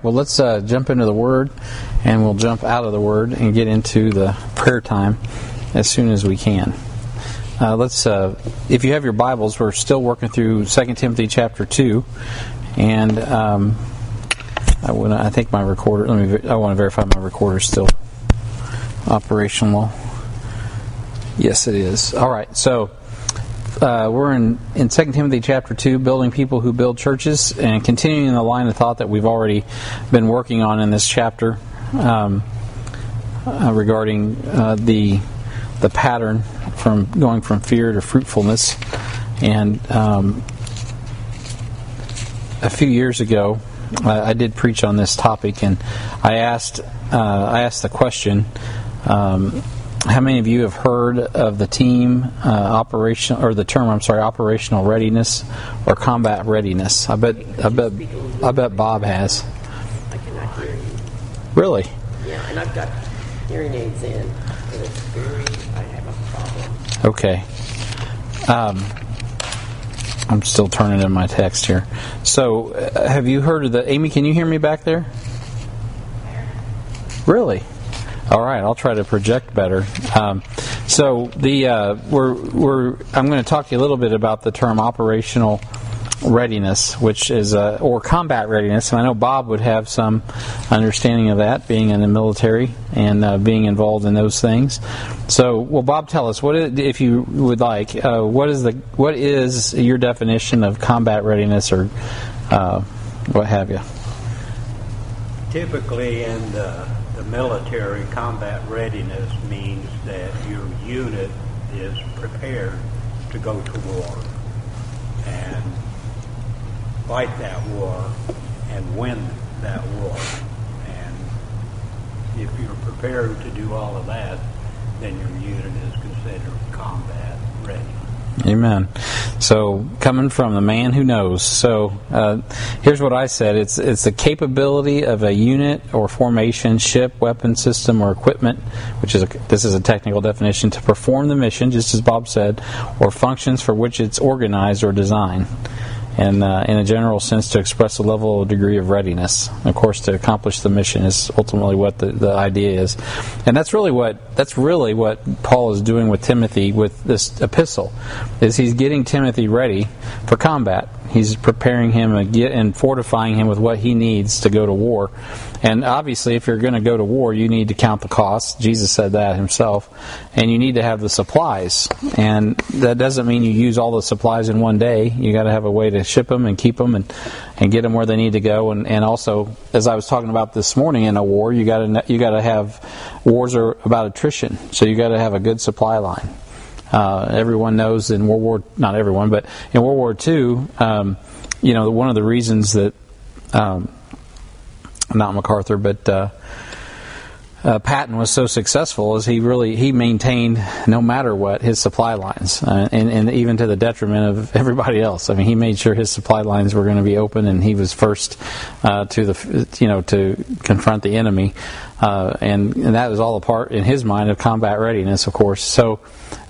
Well, let's uh, jump into the Word, and we'll jump out of the Word and get into the prayer time as soon as we can. Uh, let's, uh, if you have your Bibles, we're still working through 2 Timothy chapter 2, and um, I, wanna, I think my recorder. Let me. I want to verify my recorder is still operational. Yes, it is. All right, so uh, we're in, in 2 Timothy chapter 2, building people who build churches, and continuing the line of thought that we've already been working on in this chapter um, uh, regarding uh, the, the pattern from going from fear to fruitfulness. And um, a few years ago, I did preach on this topic, and I asked, uh, I asked the question. Um, how many of you have heard of the team uh, operation or the term? I'm sorry, operational readiness or combat readiness? I bet. I bet. I bet Bob has. I cannot hear you. Really? Yeah, and I've got hearing aids in, but it's very. I have a problem. Okay. Um, I'm still turning in my text here. So, uh, have you heard of the Amy? Can you hear me back there? Really? All right, I'll try to project better. Um, so the uh, we're we're I'm going to talk to you a little bit about the term operational readiness, which is uh, or combat readiness. And I know Bob would have some understanding of that, being in the military and uh, being involved in those things. So, well, Bob, tell us what is, if you would like. Uh, what is the what is your definition of combat readiness, or uh, what have you? Typically, in the military combat readiness means that your unit is prepared to go to war and fight that war and win that war. And if you're prepared to do all of that, then your unit is considered combat ready. Amen. So coming from the man who knows. So uh, here's what I said: it's it's the capability of a unit or formation, ship, weapon system, or equipment, which is a, this is a technical definition to perform the mission, just as Bob said, or functions for which it's organized or designed and uh, in a general sense to express a level or degree of readiness. Of course, to accomplish the mission is ultimately what the, the idea is, and that's really what that's really what Paul is doing with Timothy with this epistle, is he's getting Timothy ready for combat. He's preparing him and fortifying him with what he needs to go to war. And obviously, if you're going to go to war, you need to count the costs. Jesus said that himself. And you need to have the supplies. And that doesn't mean you use all the supplies in one day. You got to have a way to ship them and keep them and, and get them where they need to go. And, and also, as I was talking about this morning in a war, you got to you got to have wars are about attrition. So you got to have a good supply line. Uh, everyone knows in World War, not everyone, but in World War II, um, you know, one of the reasons that, um, not MacArthur, but uh, uh, Patton was so successful is he really he maintained no matter what his supply lines, uh, and, and even to the detriment of everybody else. I mean, he made sure his supply lines were going to be open, and he was first uh, to the you know to confront the enemy, uh, and and that was all a part in his mind of combat readiness, of course. So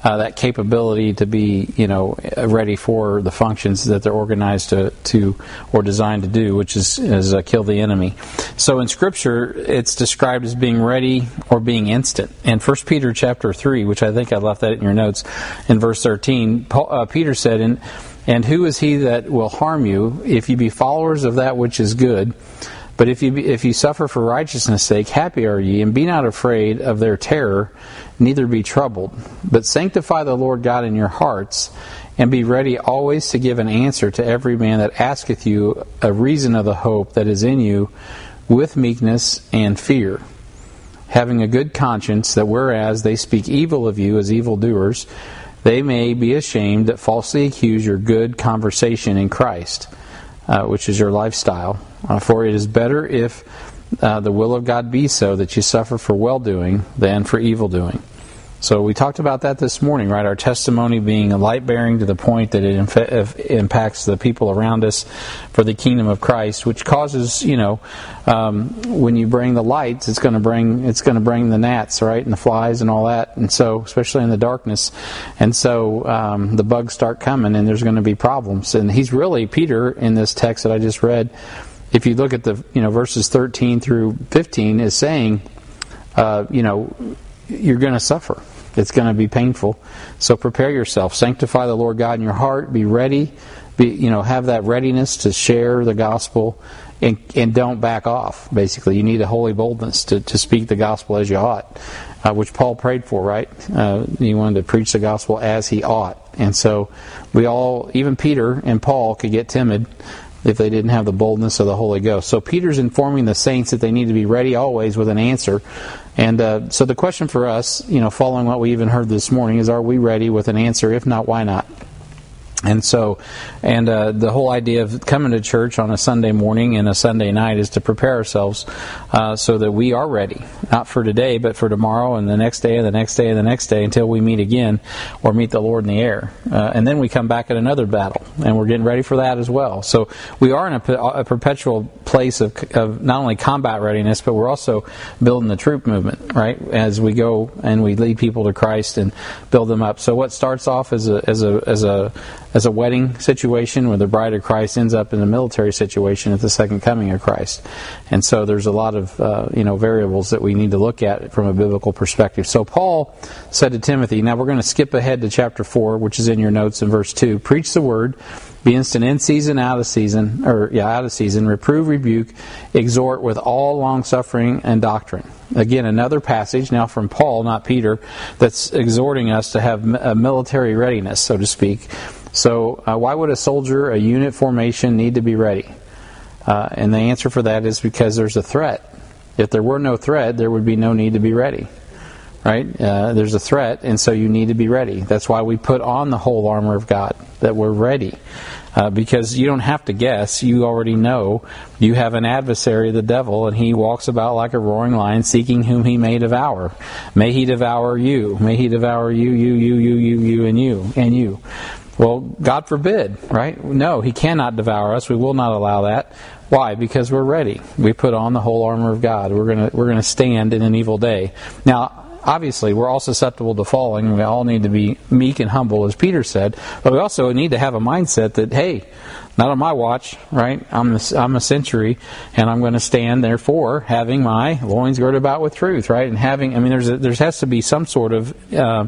uh, that capability to be, you know, ready for the functions that they're organized to, to or designed to do, which is, is uh, kill the enemy. So in Scripture, it's described as being ready or being instant. In 1 Peter chapter 3, which I think I left that in your notes, in verse 13, Paul, uh, Peter said, in, And who is he that will harm you if you be followers of that which is good? But if you if you suffer for righteousness' sake, happy are ye, and be not afraid of their terror, neither be troubled. But sanctify the Lord God in your hearts, and be ready always to give an answer to every man that asketh you a reason of the hope that is in you, with meekness and fear, having a good conscience, that whereas they speak evil of you as evildoers, they may be ashamed that falsely accuse your good conversation in Christ, uh, which is your lifestyle uh, for it is better if uh, the will of God be so that you suffer for well doing than for evil doing. So we talked about that this morning, right? Our testimony being a light bearing to the point that it inf- impacts the people around us for the kingdom of Christ, which causes, you know, um, when you bring the lights, it's going to bring it's going to bring the gnats, right, and the flies and all that, and so especially in the darkness, and so um, the bugs start coming, and there's going to be problems. And he's really Peter in this text that I just read if you look at the you know verses 13 through 15, is saying, uh, you know, you're going to suffer. It's going to be painful. So prepare yourself. Sanctify the Lord God in your heart. Be ready. Be you know have that readiness to share the gospel. And, and don't back off. Basically, you need a holy boldness to, to speak the gospel as you ought, uh, which Paul prayed for, right? Uh, he wanted to preach the gospel as he ought, and so we all, even Peter and Paul, could get timid if they didn't have the boldness of the Holy Ghost. So Peter's informing the saints that they need to be ready always with an answer. And uh, so the question for us, you know, following what we even heard this morning, is: Are we ready with an answer? If not, why not? And so, and uh, the whole idea of coming to church on a Sunday morning and a Sunday night is to prepare ourselves uh, so that we are ready, not for today, but for tomorrow and the next day and the next day and the next day until we meet again or meet the Lord in the air. Uh, and then we come back at another battle, and we're getting ready for that as well. So we are in a, a perpetual place of, of not only combat readiness, but we're also building the troop movement, right? As we go and we lead people to Christ and build them up. So what starts off as a as a as a as a wedding situation where the bride of Christ ends up in a military situation at the second coming of Christ. And so there's a lot of uh, you know variables that we need to look at from a biblical perspective. So Paul said to Timothy, now we're going to skip ahead to chapter 4, which is in your notes in verse 2. Preach the word, be instant in season, out of season, or yeah, out of season, reprove, rebuke, exhort with all long suffering and doctrine. Again, another passage now from Paul, not Peter, that's exhorting us to have a military readiness, so to speak. So, uh, why would a soldier, a unit formation, need to be ready? Uh, and the answer for that is because there's a threat. If there were no threat, there would be no need to be ready. Right? Uh, there's a threat, and so you need to be ready. That's why we put on the whole armor of God, that we're ready. Uh, because you don't have to guess. You already know you have an adversary, the devil, and he walks about like a roaring lion, seeking whom he may devour. May he devour you. May he devour you, you, you, you, you, you, and you, and you. Well, God forbid, right? No, He cannot devour us. We will not allow that. Why? Because we're ready. We put on the whole armor of God. We're gonna we're gonna stand in an evil day. Now, obviously, we're all susceptible to falling. We all need to be meek and humble, as Peter said. But we also need to have a mindset that, hey, not on my watch, right? I'm I'm a century, and I'm going to stand. Therefore, having my loins girded about with truth, right? And having, I mean, there's a, there has to be some sort of uh,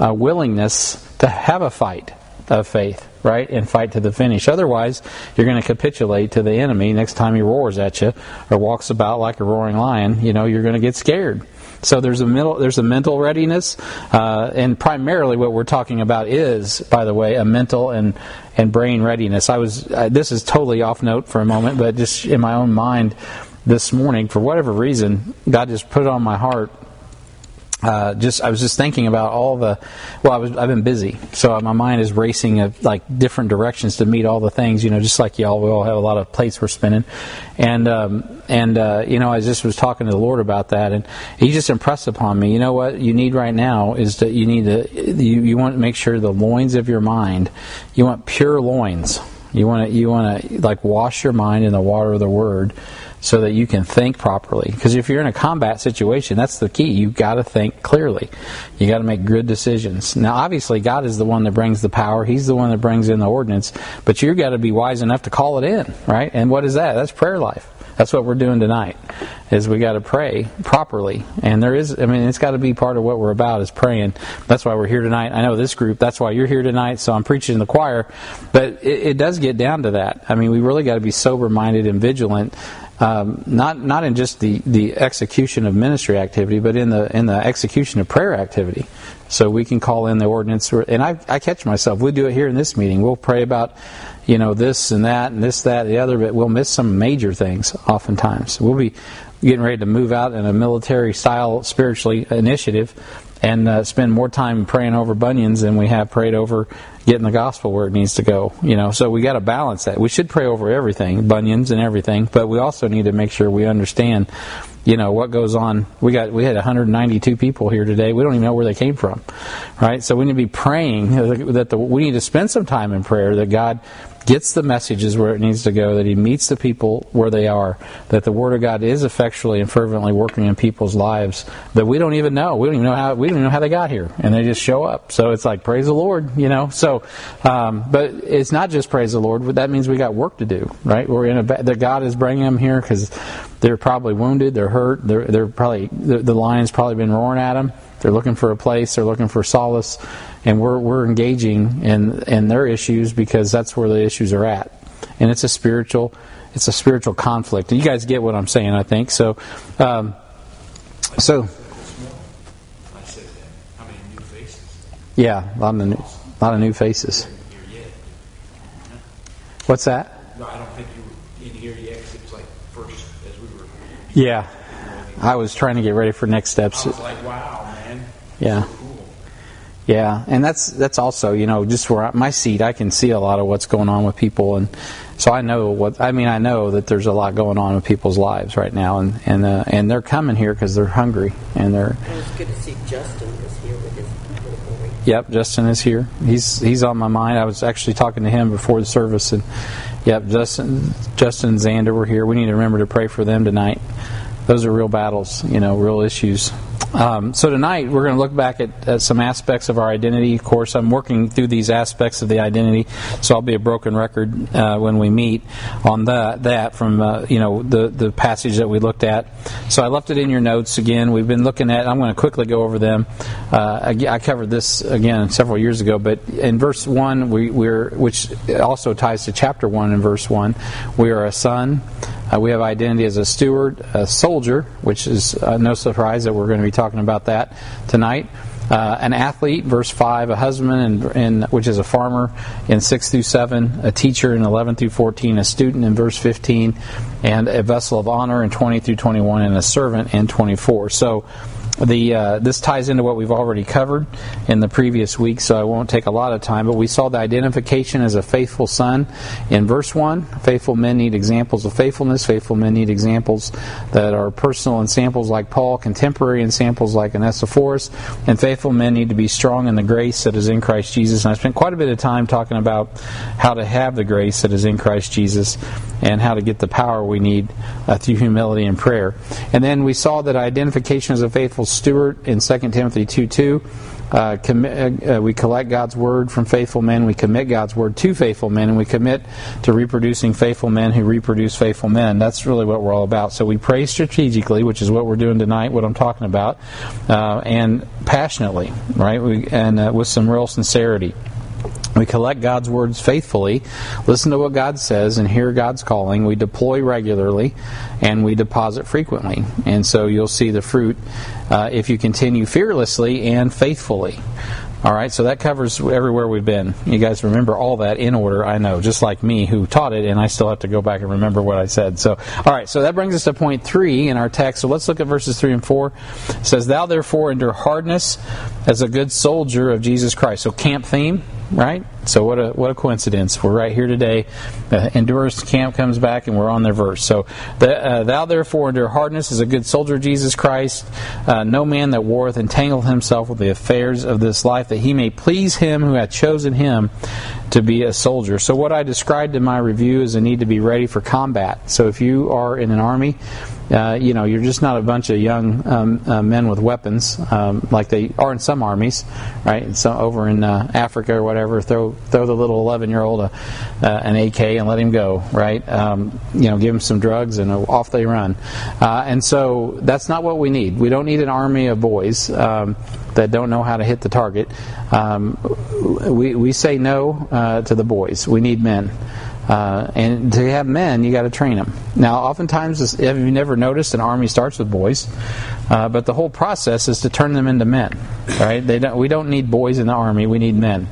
uh, willingness to have a fight of faith, right? And fight to the finish. Otherwise, you're going to capitulate to the enemy next time he roars at you or walks about like a roaring lion. You know, you're going to get scared. So there's a mental, there's a mental readiness, uh, and primarily what we're talking about is, by the way, a mental and and brain readiness. I was uh, this is totally off note for a moment, but just in my own mind this morning, for whatever reason, God just put it on my heart uh, just I was just thinking about all the well I was I've been busy. So my mind is racing of like different directions to meet all the things you know just like y'all we all have a lot of plates we're spinning. And um, and uh, you know I just was talking to the Lord about that and he just impressed upon me you know what you need right now is that you need to you, you want to make sure the loins of your mind you want pure loins. You want to you want to like wash your mind in the water of the Word so that you can think properly. Because if you're in a combat situation, that's the key. You've got to think clearly. You got to make good decisions. Now, obviously, God is the one that brings the power. He's the one that brings in the ordinance. But you've got to be wise enough to call it in, right? And what is that? That's prayer life. That's what we're doing tonight. Is we got to pray properly, and there is. I mean, it's got to be part of what we're about is praying. That's why we're here tonight. I know this group. That's why you're here tonight. So I'm preaching in the choir, but it, it does get down to that. I mean, we really got to be sober minded and vigilant um, not not in just the, the execution of ministry activity, but in the in the execution of prayer activity. So we can call in the ordinance, and I, I catch myself. We do it here in this meeting. We'll pray about, you know, this and that and this, that, and the other, but we'll miss some major things oftentimes. We'll be getting ready to move out in a military style spiritually initiative and uh, spend more time praying over bunions than we have prayed over getting the gospel where it needs to go. You know, so we got to balance that. We should pray over everything, bunions and everything, but we also need to make sure we understand, you know, what goes on. We got we had 192 people here today. We don't even know where they came from, right? So we need to be praying that the, we need to spend some time in prayer that God gets the messages where it needs to go, that he meets the people where they are, that the Word of God is effectually and fervently working in people's lives that we don't even know. We don't even know how we don't even know how they got here, and they just show up. So it's like praise the Lord, you know. So, um, but it's not just praise the Lord. That means we got work to do, right? We're in a that God is bringing them here because they're probably wounded, they're hurt, they're they're probably the, the lion's probably been roaring at them. They're looking for a place, they're looking for solace, and we're we're engaging in in their issues because that's where the issues are at, and it's a spiritual it's a spiritual conflict. You guys get what I'm saying, I think. So, um, so. Yeah, a lot of new, faces? Yeah, a lot of new faces. What's that? No, I don't think you in here yet because it was like first as we were. Yeah, I was trying to get ready for next steps. I was like, wow, man. Yeah. So cool. Yeah, and that's that's also you know just where I, my seat, I can see a lot of what's going on with people, and so I know what I mean. I know that there's a lot going on in people's lives right now, and and uh, and they're coming here because they're hungry and they're. It was good to see Justin was here with his little boy. Yep, Justin is here. He's he's on my mind. I was actually talking to him before the service, and yep, Justin Justin and Xander were here. We need to remember to pray for them tonight. Those are real battles, you know, real issues. Um, so tonight we're going to look back at, at some aspects of our identity. Of course, I'm working through these aspects of the identity, so I'll be a broken record uh, when we meet on that. That from uh, you know the the passage that we looked at. So I left it in your notes again. We've been looking at. I'm going to quickly go over them. Uh, I, I covered this again several years ago, but in verse one, we, we're which also ties to chapter one in verse one. We are a son. Uh, we have identity as a steward, a soldier, which is uh, no surprise that we're going to be talking about that tonight. Uh, an athlete, verse five, a husband, in, in, which is a farmer, in six through seven, a teacher in eleven through fourteen, a student in verse fifteen, and a vessel of honor in twenty through twenty-one, and a servant in twenty-four. So the uh, this ties into what we've already covered in the previous week, so I won't take a lot of time. But we saw the identification as a faithful son in verse one. Faithful men need examples of faithfulness. Faithful men need examples that are personal and samples like Paul, contemporary and samples like Onesiphorus, and faithful men need to be strong in the grace that is in Christ Jesus. And I spent quite a bit of time talking about how to have the grace that is in Christ Jesus and how to get the power we need uh, through humility and prayer. And then we saw that identification as a faithful steward in 2 Timothy 2 2. Uh, commi- uh, we collect God's word from faithful men. We commit God's word to faithful men, and we commit to reproducing faithful men who reproduce faithful men. That's really what we're all about. So we pray strategically, which is what we're doing tonight, what I'm talking about, uh, and passionately, right? We, and uh, with some real sincerity. We collect God's words faithfully, listen to what God says, and hear God's calling. We deploy regularly, and we deposit frequently. And so you'll see the fruit uh, if you continue fearlessly and faithfully. All right, so that covers everywhere we've been. You guys remember all that in order, I know, just like me who taught it, and I still have to go back and remember what I said. So, all right, so that brings us to point three in our text. So let's look at verses three and four. It says, Thou therefore endure hardness as a good soldier of Jesus Christ. So, camp theme, right? So what a what a coincidence! We're right here today. Endurance camp comes back, and we're on their verse. So, the, uh, thou therefore endure hardness as a good soldier of Jesus Christ. Uh, no man that warreth entangleth himself with the affairs of this life, that he may please him who hath chosen him to be a soldier. So, what I described in my review is a need to be ready for combat. So, if you are in an army, uh, you know, you're just not a bunch of young um, uh, men with weapons um, like they are in some armies, right? So over in uh, Africa or whatever, throw throw the little 11 year old an AK and let him go, right? Um, you know, give him some drugs and off they run. Uh, and so that's not what we need. We don't need an army of boys um, that don't know how to hit the target. Um, we we say no uh, to the boys. We need men. Uh, and to have men, you got to train them. Now, oftentimes, have you never noticed an army starts with boys? Uh, but the whole process is to turn them into men. Right? Don't, we don't need boys in the army. We need men.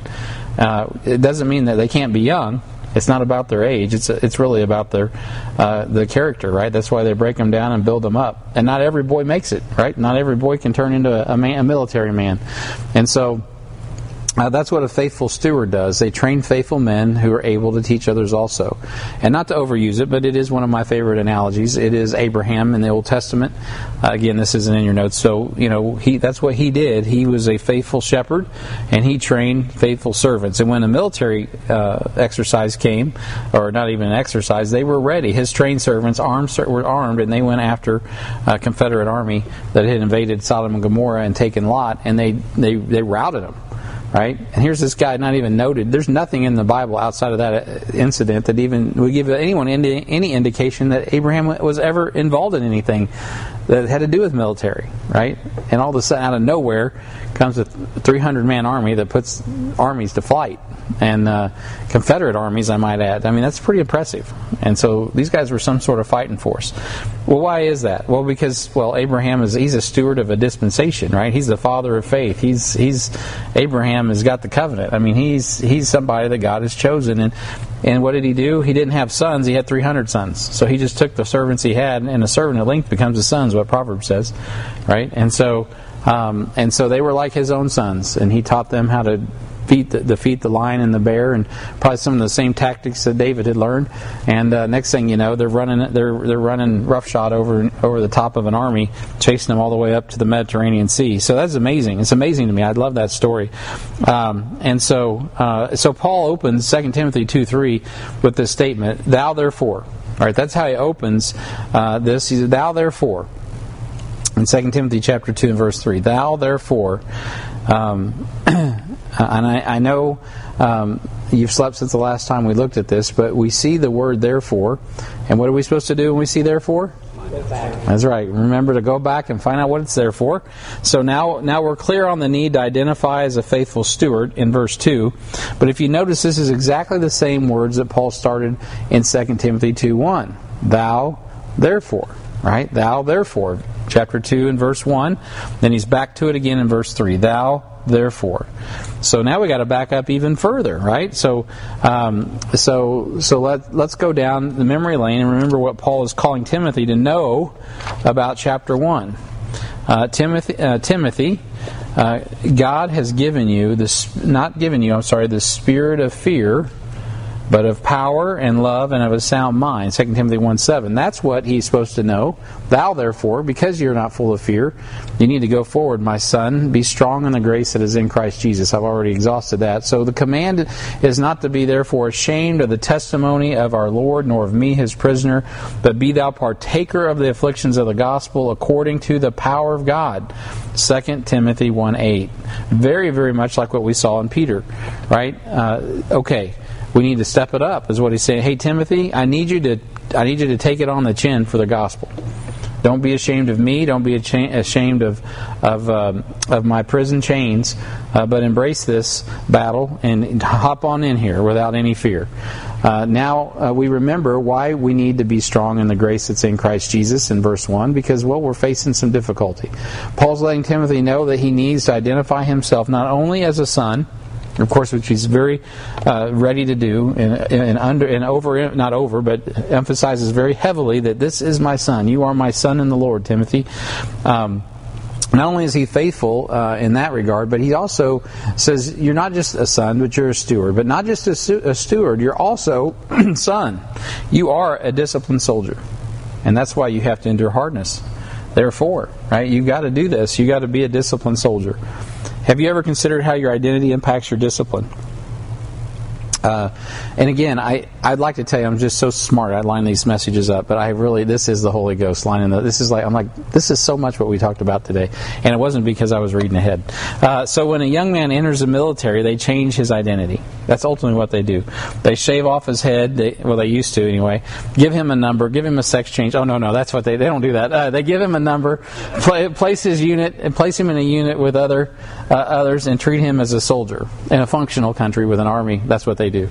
Uh, it doesn't mean that they can't be young. It's not about their age. It's it's really about their uh, the character, right? That's why they break them down and build them up. And not every boy makes it, right? Not every boy can turn into a, man, a military man. And so uh, that's what a faithful steward does. They train faithful men who are able to teach others also. And not to overuse it, but it is one of my favorite analogies. It is Abraham in the Old Testament. Uh, again, this isn't in your notes. So, you know, he, that's what he did. He was a faithful shepherd, and he trained faithful servants. And when a military uh, exercise came, or not even an exercise, they were ready. His trained servants armed, were armed, and they went after a Confederate army that had invaded Sodom and Gomorrah and taken Lot, and they, they, they routed them right? And here's this guy not even noted. There's nothing in the Bible outside of that uh, incident that even would give anyone any indication that Abraham was ever involved in anything that had to do with military, right? And all of a sudden, out of nowhere, comes a 300 man army that puts armies to flight and uh, Confederate armies, I might add. I mean, that's pretty impressive. And so these guys were some sort of fighting force. Well, why is that? Well, because well, Abraham is he's a steward of a dispensation, right? He's the father of faith. He's he's Abraham has got the covenant. I mean, he's he's somebody that God has chosen. And and what did he do? He didn't have sons. He had 300 sons. So he just took the servants he had, and a servant at length becomes a son, is what Proverbs says, right? And so. Um, and so they were like his own sons, and he taught them how to defeat the, defeat the lion and the bear, and probably some of the same tactics that David had learned. And uh, next thing you know, they're running they're they're running roughshod over over the top of an army, chasing them all the way up to the Mediterranean Sea. So that's amazing. It's amazing to me. I love that story. Um, and so uh, so Paul opens 2 Timothy two three with this statement: "Thou therefore." All right, that's how he opens uh, this. He said, "Thou therefore." In 2 Timothy chapter 2 and verse 3, Thou therefore, um, and I, I know um, you've slept since the last time we looked at this, but we see the word therefore. And what are we supposed to do when we see therefore? That's right. Remember to go back and find out what it's there for. So now, now we're clear on the need to identify as a faithful steward in verse 2. But if you notice, this is exactly the same words that Paul started in 2 Timothy 2 1. Thou, therefore. Right? Thou, therefore. Chapter 2 and verse 1. Then he's back to it again in verse 3. Thou, therefore. So now we got to back up even further, right? So, um, so, so let let's go down the memory lane and remember what Paul is calling Timothy to know about chapter one. Uh, Timothy, uh, Timothy, uh, God has given you this, not given you. I'm sorry, the spirit of fear but of power and love and of a sound mind. 2 Timothy 1 7. That's what he's supposed to know. Thou, therefore, because you're not full of fear, you need to go forward, my son. Be strong in the grace that is in Christ Jesus. I've already exhausted that. So the command is not to be, therefore, ashamed of the testimony of our Lord, nor of me, his prisoner, but be thou partaker of the afflictions of the gospel according to the power of God. 2 Timothy 1 8. Very, very much like what we saw in Peter, right? Uh, okay we need to step it up is what he's saying. Hey timothy i need you to i need you to take it on the chin for the gospel. Don't be ashamed of me. Don't be ashamed of of, um, of my prison chains. Uh, but embrace this battle and hop on in here without any fear. Uh, now uh, we remember why we need to be strong in the grace that's in Christ Jesus in verse 1 because, well, we're facing some difficulty. Paul's letting Timothy know that he needs to identify himself not only as a son, of course, which he's very uh, ready to do, and, and, under and over, not over, but emphasizes very heavily that this is my son. You are my son in the Lord, Timothy. Um, not only is he faithful uh, in that regard, but he also says you're not just a son, but you're a steward. But not just a, a steward, you're also son. You are a disciplined soldier, and that's why you have to endure hardness. Therefore, right, you've got to do this. You've got to be a disciplined soldier. Have you ever considered how your identity impacts your discipline? Uh, and again, I, I'd like to tell you I'm just so smart. I line these messages up, but I really this is the Holy Ghost lining the. This is like I'm like this is so much what we talked about today, and it wasn't because I was reading ahead. Uh, so when a young man enters the military, they change his identity. That's ultimately what they do. They shave off his head. They, well, they used to anyway. Give him a number. Give him a sex change. Oh no, no, that's what they they don't do that. Uh, they give him a number, play, place his unit, and place him in a unit with other uh, others, and treat him as a soldier in a functional country with an army. That's what they do.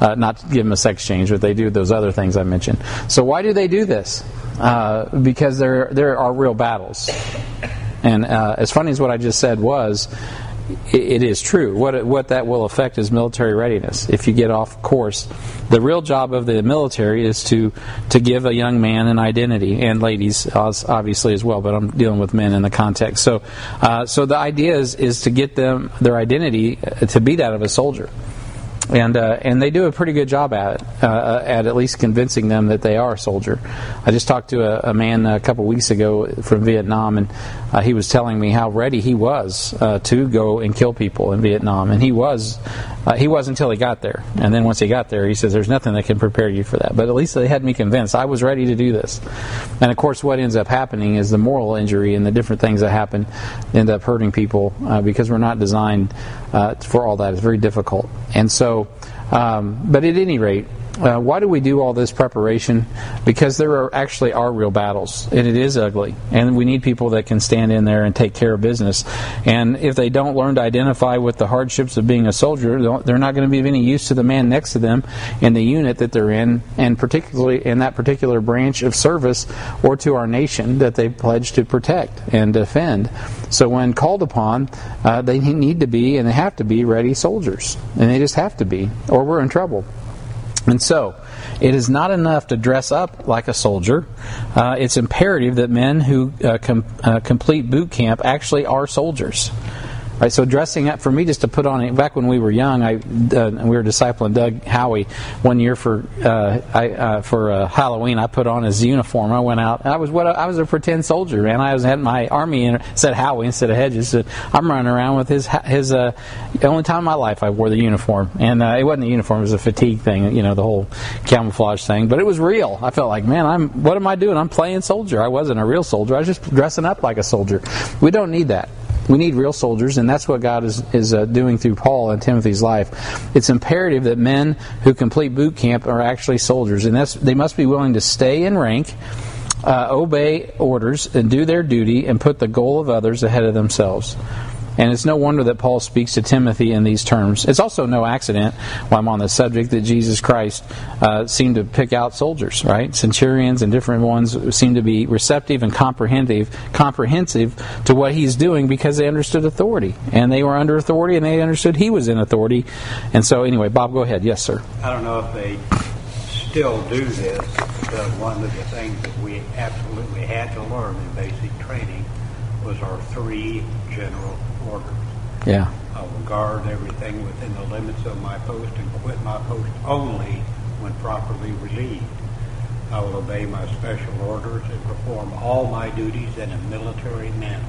Uh, not give him a sex change, but they do those other things I mentioned. So why do they do this? Uh, because there there are real battles. And uh, as funny as what I just said was, it, is true. What what that will affect is military readiness. If you get off course, the real job of the military is to to give a young man an identity, and ladies obviously as well. But I'm dealing with men in the context. So, uh, so the idea is is to get them their identity to be that of a soldier and uh, and they do a pretty good job at it, uh, at at least convincing them that they are a soldier. I just talked to a, a man a couple weeks ago from Vietnam, and uh, he was telling me how ready he was uh, to go and kill people in Vietnam, and he was uh, he was until he got there, and then once he got there, he says, "There's nothing that can prepare you for that." But at least they had me convinced I was ready to do this. And of course, what ends up happening is the moral injury and the different things that happen end up hurting people uh, because we're not designed uh, for all that. It's very difficult, and so. Um, but at any rate, uh, why do we do all this preparation? Because there are actually are real battles, and it is ugly, and we need people that can stand in there and take care of business. And if they don't learn to identify with the hardships of being a soldier, they're not going to be of any use to the man next to them in the unit that they're in, and particularly in that particular branch of service or to our nation that they pledged to protect and defend. So when called upon, uh, they need to be and they have to be ready soldiers, and they just have to be, or we're in trouble. And so, it is not enough to dress up like a soldier. Uh, it's imperative that men who uh, com- uh, complete boot camp actually are soldiers. Right, so dressing up for me just to put on. Back when we were young, I uh, we were discipling Doug Howie one year for uh, I, uh, for uh, Halloween. I put on his uniform. I went out. I was what I was a pretend soldier, and I was had my army in, said Howie instead of Hedges. So I'm running around with his his. Uh, the only time in my life I wore the uniform, and uh, it wasn't a uniform; it was a fatigue thing. You know, the whole camouflage thing. But it was real. I felt like, man, I'm what am I doing? I'm playing soldier. I wasn't a real soldier. I was just dressing up like a soldier. We don't need that. We need real soldiers, and that's what God is, is uh, doing through Paul and Timothy's life. It's imperative that men who complete boot camp are actually soldiers, and that's, they must be willing to stay in rank, uh, obey orders, and do their duty, and put the goal of others ahead of themselves. And it's no wonder that Paul speaks to Timothy in these terms. It's also no accident, while I'm on the subject, that Jesus Christ uh, seemed to pick out soldiers, right? Centurions and different ones seem to be receptive and comprehensive, comprehensive to what he's doing because they understood authority. And they were under authority and they understood he was in authority. And so, anyway, Bob, go ahead. Yes, sir. I don't know if they still do this, but one of the things that we absolutely had to learn in basic training was our three general orders. Yeah. I will guard everything within the limits of my post and quit my post only when properly relieved. I will obey my special orders and perform all my duties in a military manner.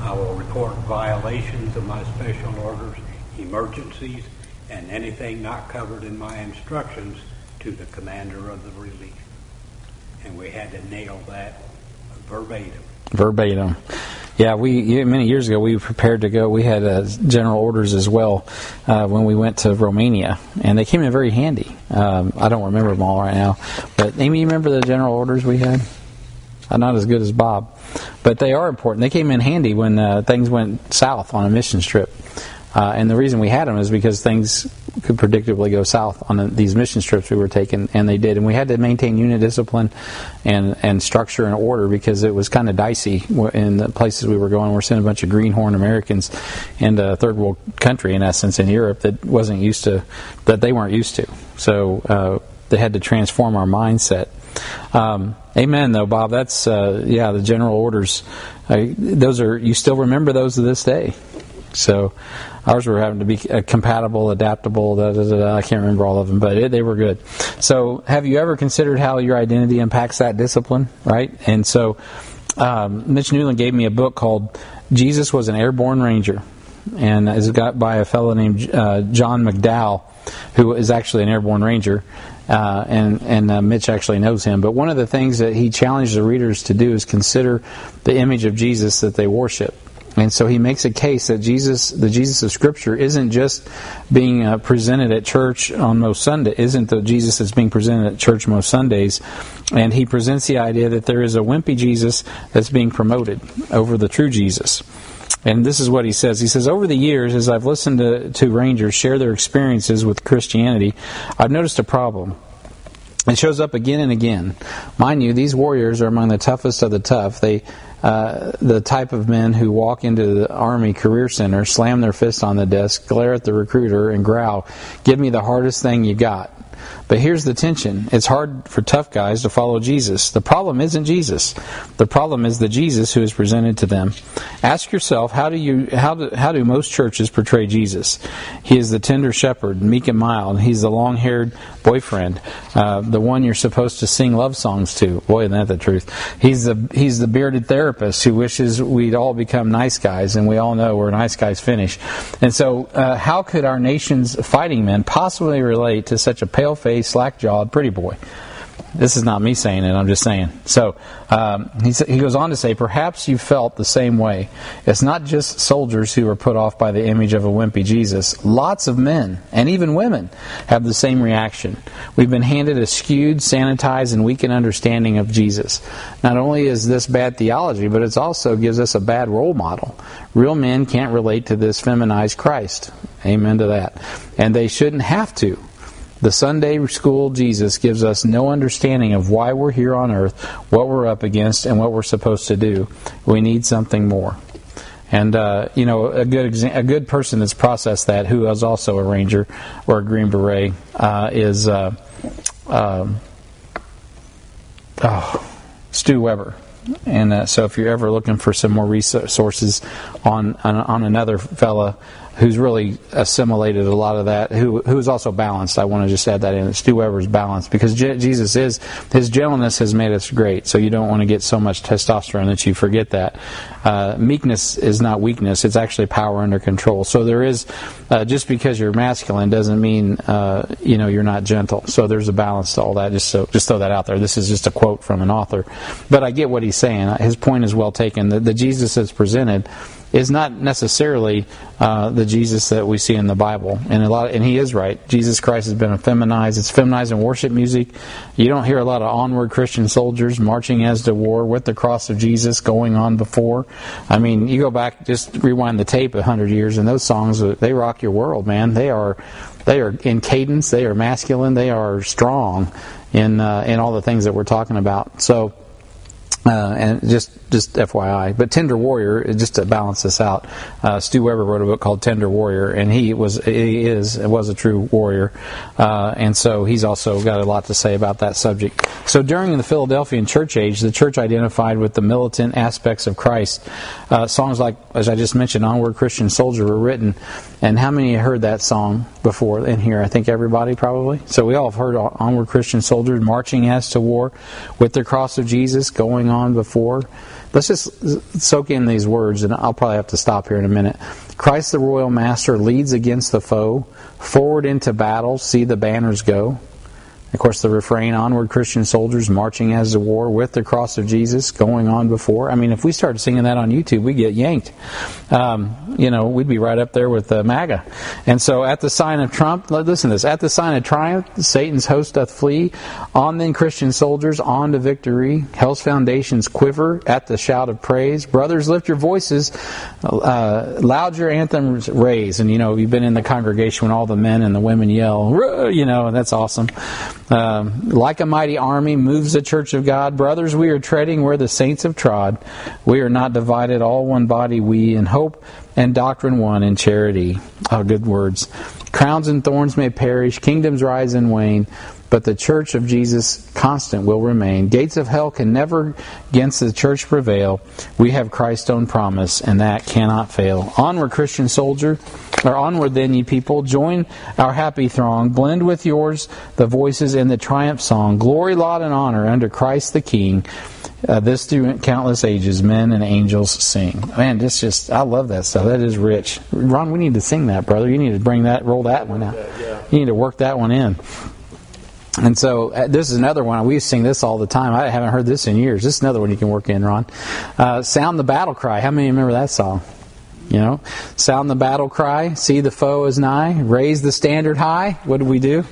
I will report violations of my special orders, emergencies, and anything not covered in my instructions to the commander of the relief. And we had to nail that verbatim. Verbatim. Yeah, we many years ago we prepared to go. We had uh, general orders as well uh, when we went to Romania, and they came in very handy. Um, I don't remember them all right now, but Amy, you remember the general orders we had? I'm not as good as Bob, but they are important. They came in handy when uh, things went south on a mission trip. Uh, and the reason we had them is because things could predictably go south on the, these mission trips we were taking, and they did. And we had to maintain unit discipline and, and structure and order because it was kind of dicey in the places we were going. We're sending a bunch of greenhorn Americans into a third world country, in essence, in Europe that wasn't used to, that they weren't used to. So uh, they had to transform our mindset. Um, amen, though, Bob. That's, uh, yeah, the general orders. Those are, you still remember those to this day. So ours were having to be uh, compatible, adaptable. Da, da, da, I can't remember all of them, but it, they were good. So, have you ever considered how your identity impacts that discipline? Right, and so um, Mitch Newland gave me a book called "Jesus Was an Airborne Ranger," and it's got by a fellow named uh, John McDougall, who is actually an airborne ranger. Uh, and and uh, Mitch actually knows him. But one of the things that he challenged the readers to do is consider the image of Jesus that they worship. And so he makes a case that Jesus, the Jesus of Scripture, isn't just being uh, presented at church on most Sunday, isn't the Jesus that's being presented at church most Sundays. And he presents the idea that there is a wimpy Jesus that's being promoted over the true Jesus. And this is what he says. He says, Over the years, as I've listened to, to Rangers share their experiences with Christianity, I've noticed a problem. It shows up again and again. Mind you, these warriors are among the toughest of the tough. They, uh, the type of men who walk into the Army Career Center, slam their fist on the desk, glare at the recruiter, and growl, Give me the hardest thing you got. But here's the tension. It's hard for tough guys to follow Jesus. The problem isn't Jesus. The problem is the Jesus who is presented to them. Ask yourself, how do you how do how do most churches portray Jesus? He is the tender shepherd, meek and mild. He's the long-haired boyfriend, uh, the one you're supposed to sing love songs to. Boy, isn't that the truth? He's the he's the bearded therapist who wishes we'd all become nice guys, and we all know where nice guys finish. And so, uh, how could our nation's fighting men possibly relate to such a slack jawed pretty boy. This is not me saying it, I'm just saying. So um, he, he goes on to say, Perhaps you felt the same way. It's not just soldiers who are put off by the image of a wimpy Jesus. Lots of men, and even women, have the same reaction. We've been handed a skewed, sanitized, and weakened understanding of Jesus. Not only is this bad theology, but it also gives us a bad role model. Real men can't relate to this feminized Christ. Amen to that. And they shouldn't have to. The Sunday school Jesus gives us no understanding of why we're here on earth, what we're up against, and what we're supposed to do. We need something more. And uh, you know, a good exa- a good person that's processed that, who is also a ranger or a green beret, uh, is uh, um, oh, Stu Weber. And uh, so, if you're ever looking for some more resources on on, on another fella who's really assimilated a lot of that, who who is also balanced. I want to just add that in. Stu Weber's balanced because Je- Jesus is his gentleness has made us great. So you don't want to get so much testosterone that you forget that. Uh, meekness is not weakness; it's actually power under control. So there is uh, just because you're masculine doesn't mean uh, you know you're not gentle. So there's a balance to all that. Just so just throw that out there. This is just a quote from an author, but I get what he's saying. His point is well taken. The, the Jesus that's presented is not necessarily uh, the Jesus that we see in the Bible. And a lot, and he is right. Jesus Christ has been feminized. It's feminized in worship music. You don't hear a lot of onward Christian soldiers marching as to war with the cross of Jesus going on before. I mean, you go back, just rewind the tape a hundred years, and those songs they rock your world, man. They are they are in cadence. They are masculine. They are strong in uh, in all the things that we're talking about. So. Uh, and just just FYI, but Tender Warrior, just to balance this out, uh, Stu Weber wrote a book called Tender Warrior, and he was he is was a true warrior, uh, and so he's also got a lot to say about that subject. So during the Philadelphian church age, the church identified with the militant aspects of Christ. Uh, songs like, as I just mentioned, "Onward Christian Soldier" were written, and how many heard that song before in here? I think everybody probably. So we all have heard "Onward Christian Soldier" marching as to war with the cross of Jesus going on before. Let's just soak in these words, and I'll probably have to stop here in a minute. Christ the royal master leads against the foe, forward into battle, see the banners go. Of course, the refrain, onward Christian soldiers marching as the war with the cross of Jesus going on before. I mean, if we started singing that on YouTube, we'd get yanked. Um, you know, we'd be right up there with uh, MAGA. And so at the sign of Trump, listen to this, at the sign of triumph, Satan's host doth flee. On then Christian soldiers, on to victory. Hell's foundations quiver at the shout of praise. Brothers, lift your voices. Uh, loud your anthems raise. And, you know, you've been in the congregation when all the men and the women yell, you know, and that's awesome. Um, like a mighty army moves the church of God. Brothers, we are treading where the saints have trod. We are not divided, all one body we, in hope and doctrine one, in charity. Oh, good words. Crowns and thorns may perish, kingdoms rise and wane, but the church of Jesus constant will remain. Gates of hell can never against the church prevail. We have Christ's own promise, and that cannot fail. Onward, Christian soldier, or onward then, ye people, join our happy throng, blend with yours the voices in the triumph song. Glory, laud, and honor under Christ the King. Uh, this through countless ages, men and angels sing. Man, this just, I love that stuff. That is rich. Ron, we need to sing that, brother. You need to bring that, roll that one out. You need to work that one in. And so uh, this is another one. We sing this all the time. I haven't heard this in years. This is another one you can work in, Ron. Uh, Sound the battle cry. How many remember that song? You know, sound the battle cry. See the foe is nigh. Raise the standard high. What do we do?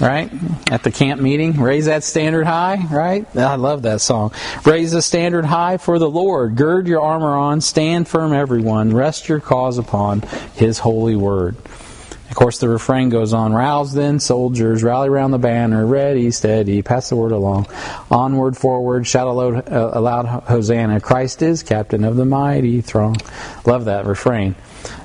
Right at the camp meeting, raise that standard high. Right? I love that song. Raise the standard high for the Lord. Gird your armor on. Stand firm, everyone. Rest your cause upon His holy word. Of course, the refrain goes on Rouse then, soldiers, rally round the banner, ready, steady, pass the word along. Onward, forward, shout aloud, uh, aloud Hosanna. Christ is captain of the mighty throng. Love that refrain.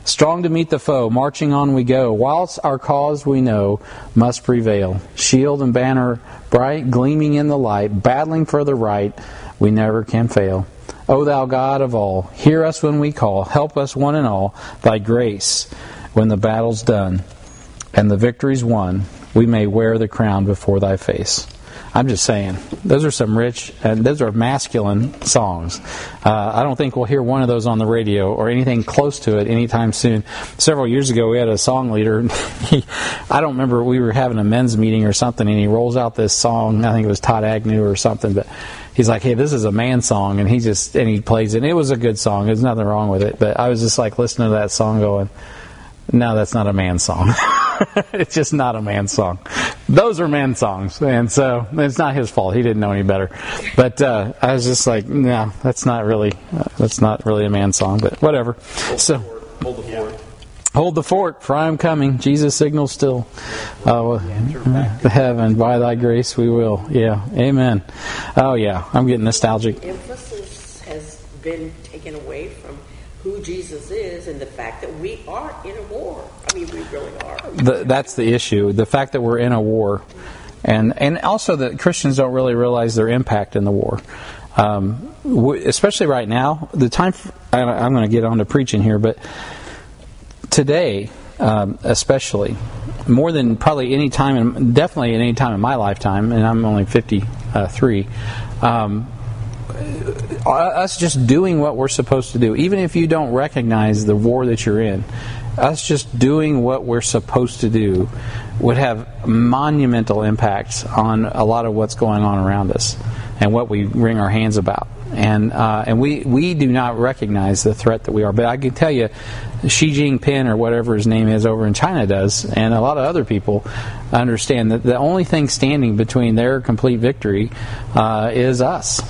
Strong to meet the foe, marching on we go, whilst our cause we know must prevail. Shield and banner bright, gleaming in the light, battling for the right, we never can fail. O thou God of all, hear us when we call, help us one and all, thy grace when the battle's done and the victory's won, we may wear the crown before thy face. I'm just saying, those are some rich and those are masculine songs. Uh, I don't think we'll hear one of those on the radio or anything close to it anytime soon. Several years ago, we had a song leader. He, I don't remember, we were having a men's meeting or something, and he rolls out this song. I think it was Todd Agnew or something, but he's like, "Hey, this is a man song," and he just and he plays it. And it was a good song. There's nothing wrong with it, but I was just like listening to that song, going no, that's not a man song. it's just not a man song. Those are men songs, and so it's not his fault. He didn't know any better. But uh, I was just like, no, that's not really uh, that's not really a man song. But whatever. Hold so. the fort. Hold the fort. Hold the fort, for I am coming. Jesus signals still. Uh, the heaven, by thy grace we will. Yeah, amen. Oh, yeah, I'm getting nostalgic. Emphasis has been taken away who Jesus is and the fact that we are in a war. I mean, we really are. The, that's the issue. The fact that we're in a war, and and also that Christians don't really realize their impact in the war. Um, especially right now, the time. For, I, I'm going to get on to preaching here, but today, um, especially more than probably any time, in, definitely at any time in my lifetime, and I'm only 53. Um, us just doing what we're supposed to do, even if you don't recognize the war that you're in, us just doing what we're supposed to do would have monumental impacts on a lot of what's going on around us and what we wring our hands about. And uh, and we, we do not recognize the threat that we are. But I can tell you, Xi Jinping or whatever his name is over in China does, and a lot of other people understand that the only thing standing between their complete victory uh, is us.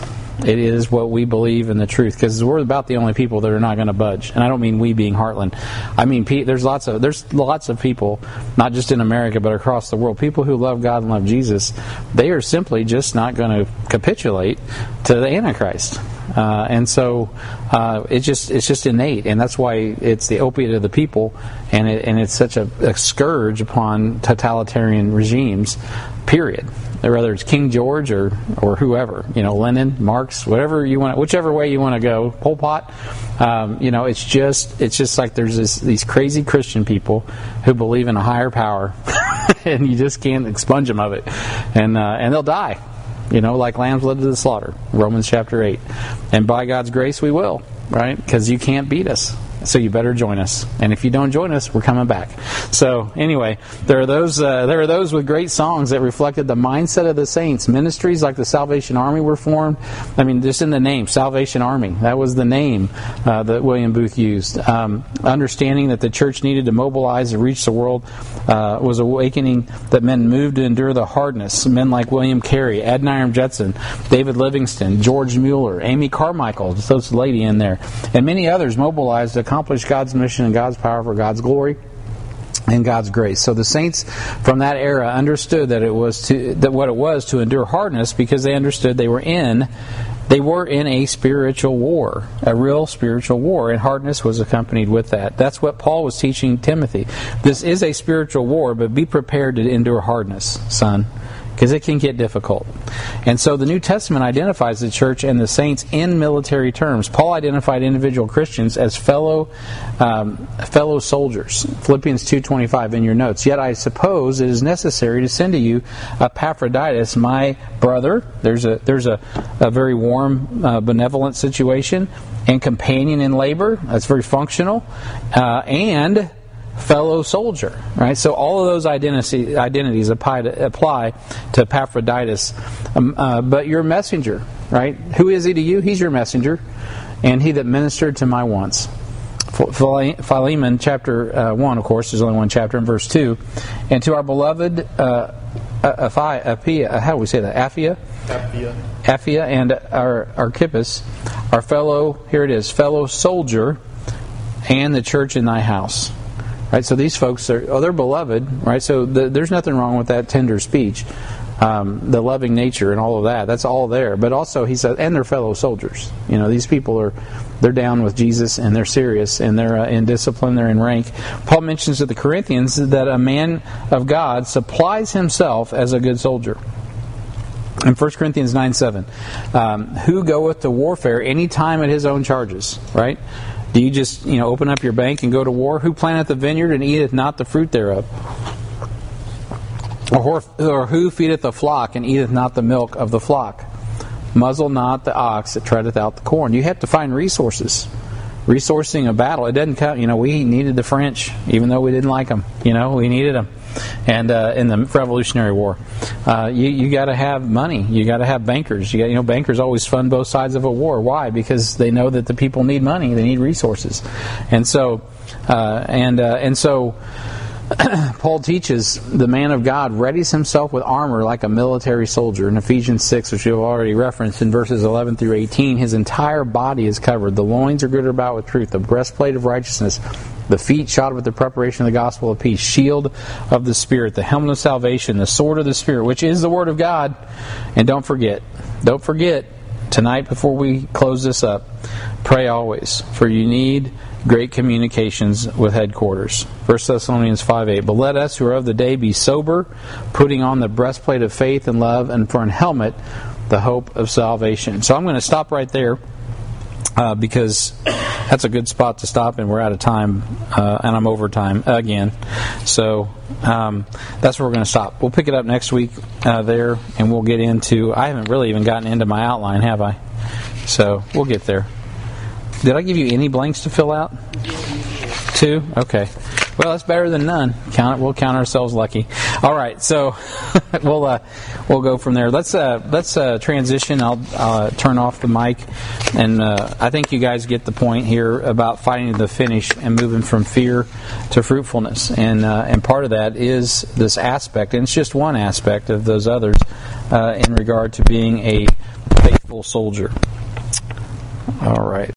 It is what we believe in the truth because we're about the only people that are not going to budge. And I don't mean we being Heartland. I mean there's lots of there's lots of people, not just in America but across the world, people who love God and love Jesus. They are simply just not going to capitulate to the Antichrist. Uh, and so uh, it's just it's just innate, and that's why it's the opiate of the people, and it, and it's such a, a scourge upon totalitarian regimes. Period whether it's King George or or whoever, you know, Lenin, Marx, whatever you want, whichever way you want to go, Pol Pot. Um, you know, it's just it's just like there's this, these crazy Christian people who believe in a higher power, and you just can't expunge them of it, and uh, and they'll die. You know, like lambs led to the slaughter, Romans chapter eight, and by God's grace we will, right? Because you can't beat us. So you better join us. And if you don't join us, we're coming back. So anyway, there are those uh, there are those with great songs that reflected the mindset of the saints. Ministries like the Salvation Army were formed. I mean, just in the name, Salvation Army. That was the name uh, that William Booth used. Um, understanding that the church needed to mobilize and reach the world uh, was awakening that men moved to endure the hardness. Men like William Carey, Adoniram Judson, David Livingstone, George Mueller, Amy Carmichael, just this lady in there, and many others mobilized to accomplish God's mission and God's power for God's glory and God's grace. So the saints from that era understood that it was to that what it was to endure hardness because they understood they were in they were in a spiritual war, a real spiritual war, and hardness was accompanied with that. That's what Paul was teaching Timothy. This is a spiritual war, but be prepared to endure hardness, son because it can get difficult. And so the New Testament identifies the church and the saints in military terms. Paul identified individual Christians as fellow um, fellow soldiers. Philippians 2:25 in your notes. Yet I suppose it is necessary to send to you Epaphroditus, my brother. There's a there's a, a very warm, uh, benevolent situation, and companion in labor. That's very functional, uh, and fellow soldier, right? So all of those identity, identities apply to, apply to Epaphroditus. Um, uh, but your messenger, right? Who is he to you? He's your messenger, and he that ministered to my wants. Philemon chapter uh, 1, of course, there's only one chapter in verse 2. And to our beloved uh, Apphia, how do we say that? Apphia? Apphia. Apphia and our Archippus, our fellow, here it is, fellow soldier, and the church in thy house right? So these folks are, oh, they're beloved, right? So the, there's nothing wrong with that tender speech, um, the loving nature and all of that. That's all there. But also, he said, and they're fellow soldiers. You know, these people are, they're down with Jesus and they're serious and they're uh, in discipline, they're in rank. Paul mentions to the Corinthians that a man of God supplies himself as a good soldier. In 1 Corinthians 9 7, um, who goeth to warfare any time at his own charges, right? Do you just, you know, open up your bank and go to war? Who planteth the vineyard and eateth not the fruit thereof? Or, who feedeth the flock and eateth not the milk of the flock? Muzzle not the ox that treadeth out the corn. You have to find resources. Resourcing a battle, it doesn't count. You know, we needed the French, even though we didn't like them. You know, we needed them. And uh, in the Revolutionary War, uh, you you got to have money. You got to have bankers. You got you know bankers always fund both sides of a war. Why? Because they know that the people need money. They need resources, and so uh, and uh, and so. Paul teaches the man of God readies himself with armor like a military soldier. In Ephesians 6, which you've already referenced in verses 11 through 18, his entire body is covered. The loins are girded about with truth, the breastplate of righteousness, the feet shod with the preparation of the gospel of peace, shield of the Spirit, the helmet of salvation, the sword of the Spirit, which is the Word of God. And don't forget, don't forget, tonight before we close this up, pray always, for you need great communications with headquarters. 1 Thessalonians 5 8. But let us who are of the day be sober, putting on the breastplate of faith and love, and for an helmet, the hope of salvation. So I'm going to stop right there. Uh, because that's a good spot to stop, and we're out of time, uh, and I'm over time again. So um, that's where we're going to stop. We'll pick it up next week uh, there, and we'll get into. I haven't really even gotten into my outline, have I? So we'll get there. Did I give you any blanks to fill out? Two? Okay. Well, that's better than none. Count. We'll count ourselves lucky. All right, so we'll uh, we'll go from there. Let's uh, let's uh, transition. I'll uh, turn off the mic, and uh, I think you guys get the point here about fighting to the finish and moving from fear to fruitfulness. And uh, and part of that is this aspect, and it's just one aspect of those others in regard to being a faithful soldier.